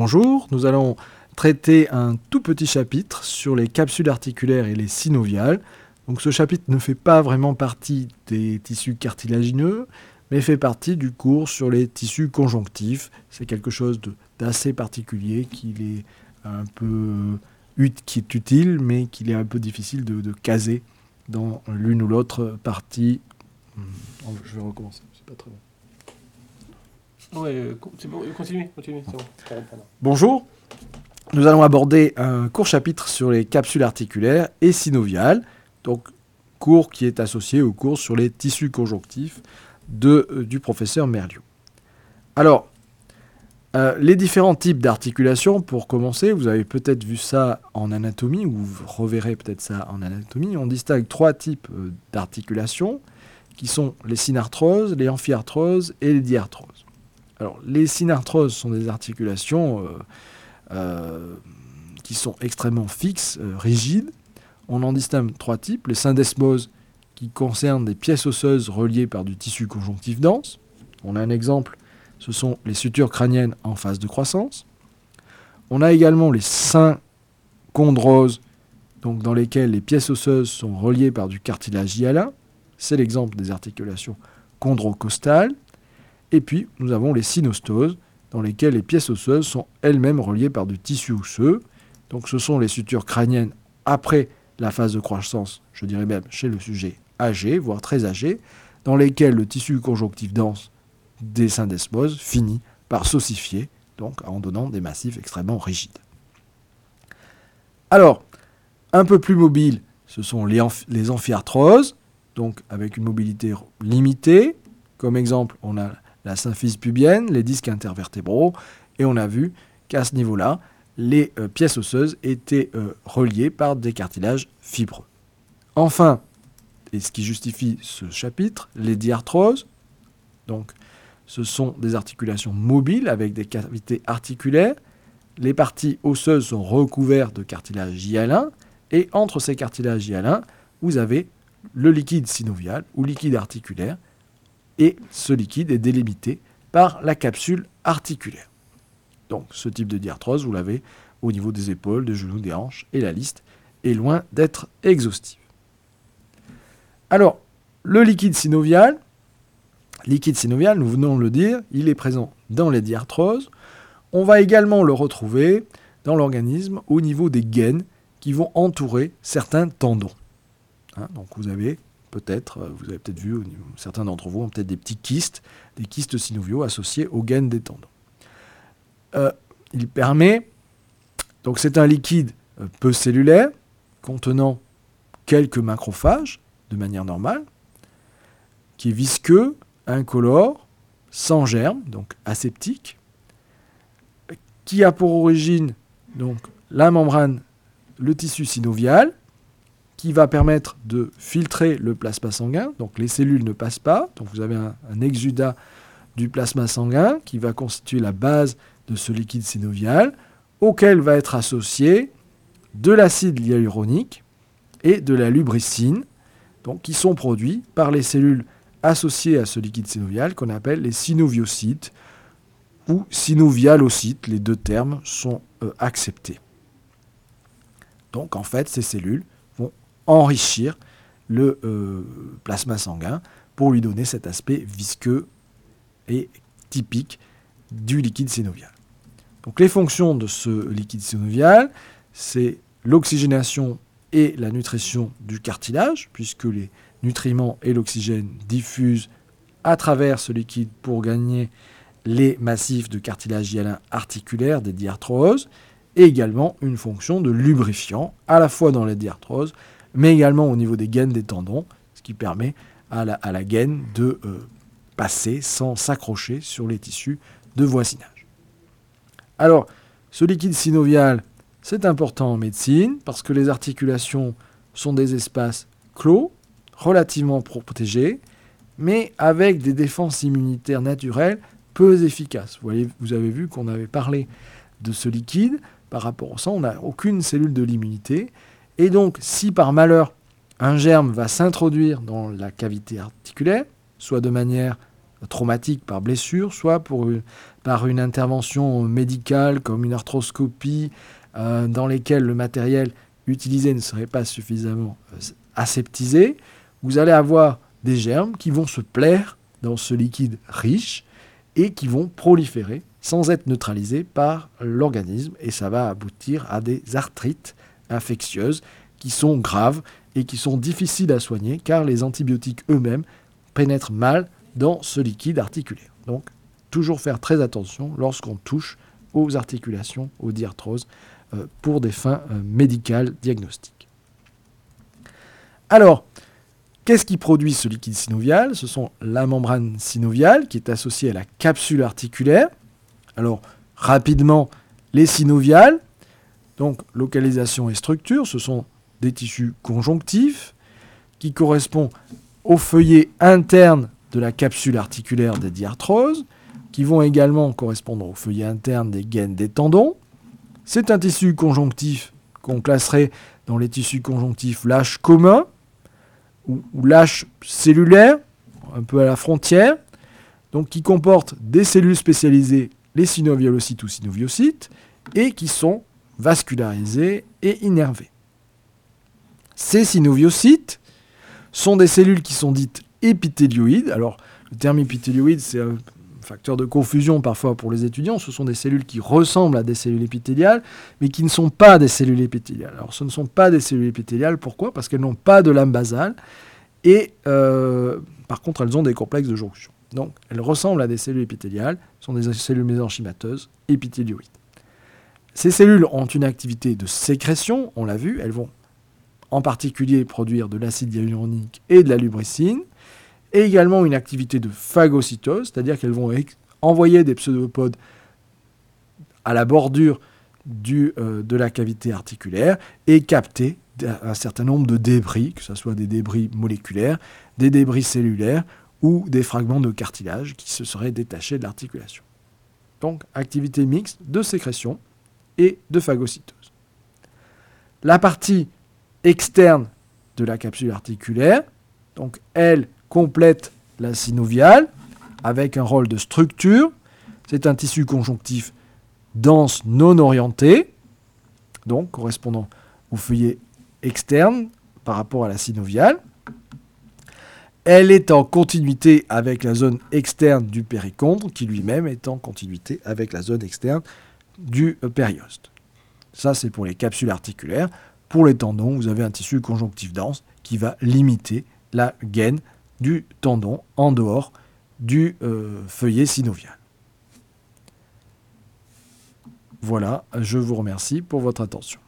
Bonjour, nous allons traiter un tout petit chapitre sur les capsules articulaires et les synoviales. Donc ce chapitre ne fait pas vraiment partie des tissus cartilagineux, mais fait partie du cours sur les tissus conjonctifs. C'est quelque chose d'assez particulier qui est un peu qui est utile, mais qu'il est un peu difficile de, caser dans l'une ou l'autre partie. Hmm, je vais recommencer, c'est pas très bon. Ouais, c'est bon, continuez, continuez. Bonjour, nous allons aborder un court chapitre sur les capsules articulaires et synoviales, donc cours qui est associé au cours sur les tissus conjonctifs de, euh, du professeur Merliot. Alors, euh, les différents types d'articulations, pour commencer, vous avez peut-être vu ça en anatomie, ou vous reverrez peut-être ça en anatomie. On distingue trois types euh, d'articulations, qui sont les synarthroses, les amphiarthroses et les diarthroses. Alors, les synarthroses sont des articulations euh, qui sont extrêmement fixes, rigides. On en distingue trois types. Les syndesmoses, qui concernent des pièces osseuses reliées par du tissu conjonctif dense. On a un exemple ce sont les sutures crâniennes en phase de croissance. On a également les synchondroses, donc dans lesquelles les pièces osseuses sont reliées par du cartilage hyalin. C'est l'exemple des articulations chondrocostales. Et puis, nous avons les synostoses, dans lesquelles les pièces osseuses sont elles-mêmes reliées par du tissu osseux. Donc, ce sont les sutures crâniennes après la phase de croissance, je dirais même chez le sujet âgé, voire très âgé, dans lesquelles le tissu conjonctif dense des syndesmoses finit par s'ossifier, donc en donnant des massifs extrêmement rigides. Alors, un peu plus mobiles, ce sont les, les amphiarthroses, donc avec une mobilité limitée. Comme exemple, on a la symphyse pubienne, les disques intervertébraux, et on a vu qu'à ce niveau-là, les euh, pièces osseuses étaient euh, reliées par des cartilages fibreux. Enfin, et ce qui justifie ce chapitre, les diarthroses, donc ce sont des articulations mobiles avec des cavités articulaires. Les parties osseuses sont recouvertes de cartilage hyalin. Et entre ces cartilages hyalins, vous avez le liquide synovial ou liquide articulaire. Et ce liquide est délimité par la capsule articulaire. Donc ce type de diarthrose, vous l'avez au niveau des épaules, des genoux, des hanches, et la liste est loin d'être exhaustive. Alors, le liquide synovial, liquide synovial, nous venons de le dire, il est présent dans les diarthroses. On va également le retrouver dans l'organisme au niveau des gaines qui vont entourer certains tendons. Hein, donc vous avez peut-être, euh, vous avez peut-être vu, certains d'entre vous ont peut-être des petits kystes, des kystes synoviaux associés aux gaines des tendons. Euh, il permet, donc c'est un liquide euh, peu cellulaire contenant quelques macrophages de manière normale, qui est visqueux, incolore, sans germe, donc aseptique, qui a pour origine donc la membrane, le tissu synovial, qui va permettre de filtrer le plasma sanguin. Donc les cellules ne passent pas. Donc vous avez un, un du plasma sanguin qui va constituer la base de ce liquide synovial, auquel va être associé de l'acide hyaluronique et de la lubricine, donc, qui sont produits par les cellules associés à ce liquide synovial qu'on appelle les synoviocytes ou synovialocytes. Les deux termes sont euh, acceptés. Donc en fait, ces cellules enrichir le euh, plasma sanguin pour lui donner cet aspect visqueux et typique du liquide synovial. Donc les fonctions de ce liquide synovial, c'est l'oxygénation et la nutrition du cartilage, puisque les nutriments et l'oxygène diffusent à travers ce liquide pour gagner les massifs de cartilage hyalin articulaire des diarthroses, et également une fonction de lubrifiant, à la fois dans les diarthroses, mais également au niveau des gaines des tendons, ce qui permet à la, gaine de euh, passer sans s'accrocher sur les tissus de voisinage. Alors, ce liquide synovial, c'est important en médecine parce que les articulations sont des espaces clos, relativement protégés, mais avec des défenses immunitaires naturelles peu efficaces. Vous avez vu qu'on avait parlé de ce liquide par rapport au sang, on n'a aucune cellule de l'immunité. Et donc, si par malheur, un germe va s'introduire dans la cavité articulaire, soit de manière traumatique par blessure, soit par une intervention médicale comme une arthroscopie euh, dans lesquelles le matériel utilisé ne serait pas suffisamment euh, aseptisé, vous allez avoir des germes qui vont se plaire dans ce liquide riche et qui vont proliférer sans être neutralisés par l'organisme et ça va aboutir à des arthrites infectieuses qui sont graves et qui sont difficiles à soigner car les antibiotiques eux-mêmes pénètrent mal dans ce liquide articulaire. Donc toujours faire très attention lorsqu'on touche aux articulations, aux diarthroses, euh, pour des fins euh, médicales diagnostiques. Alors, qu'est-ce qui produit ce liquide synovial? Ce sont la membrane synoviale qui est associée à la capsule articulaire. Alors, rapidement, les synoviales, donc localisation et structure, ce sont des tissus conjonctifs qui correspondent au feuillet interne de la capsule articulaire des diarthroses, qui vont également correspondre au feuillet interne des gaines des tendons. C'est un tissu conjonctif qu'on classerait dans les tissus conjonctifs lâches communs ou, lâches cellulaires, un peu à la frontière, donc qui comportent des cellules spécialisées, les synoviolocytes ou synoviocytes, et qui sont vascularisées et innervées. Ces synoviocytes sont des cellules qui sont dites épithélioïdes. Alors, le terme épithélioïde, c'est un facteur de confusion parfois pour les étudiants. Ce sont des cellules qui ressemblent à des cellules épithéliales, mais qui ne sont pas des cellules épithéliales. Alors, ce ne sont pas des cellules épithéliales. Pourquoi? Parce qu'elles n'ont pas de lame basale. Et euh, par contre, elles ont des complexes de jonction. Donc, elles ressemblent à des cellules épithéliales, sont des cellules mésenchymateuses épithélioïdes. Ces cellules ont une activité de sécrétion, on l'a vu, elles vont en particulier produire de l'acide hyaluronique et de la lubricine, et également une activité de phagocytose, c'est-à-dire qu'elles vont envoyer des pseudopodes à la bordure du, euh, de la cavité articulaire et capter un certain nombre de débris, que ce soit des débris moléculaires, des débris cellulaires ou des fragments de cartilage qui se seraient détachés de l'articulation. Donc, activité mixte de sécrétion et de phagocytose. La partie externe de la capsule articulaire. Donc elle complète la synoviale avec un rôle de structure. C'est un tissu conjonctif dense non orienté, donc correspondant au feuillet externe par rapport à la synoviale. Elle est en continuité avec la zone externe du périchondre, qui lui-même est en continuité avec la zone externe du périoste. Ça, c'est pour les capsules articulaires. Pour les tendons, vous avez un tissu conjonctif dense qui va limiter la gaine du tendon en dehors du euh, feuillet synovial. Voilà, je vous remercie pour votre attention.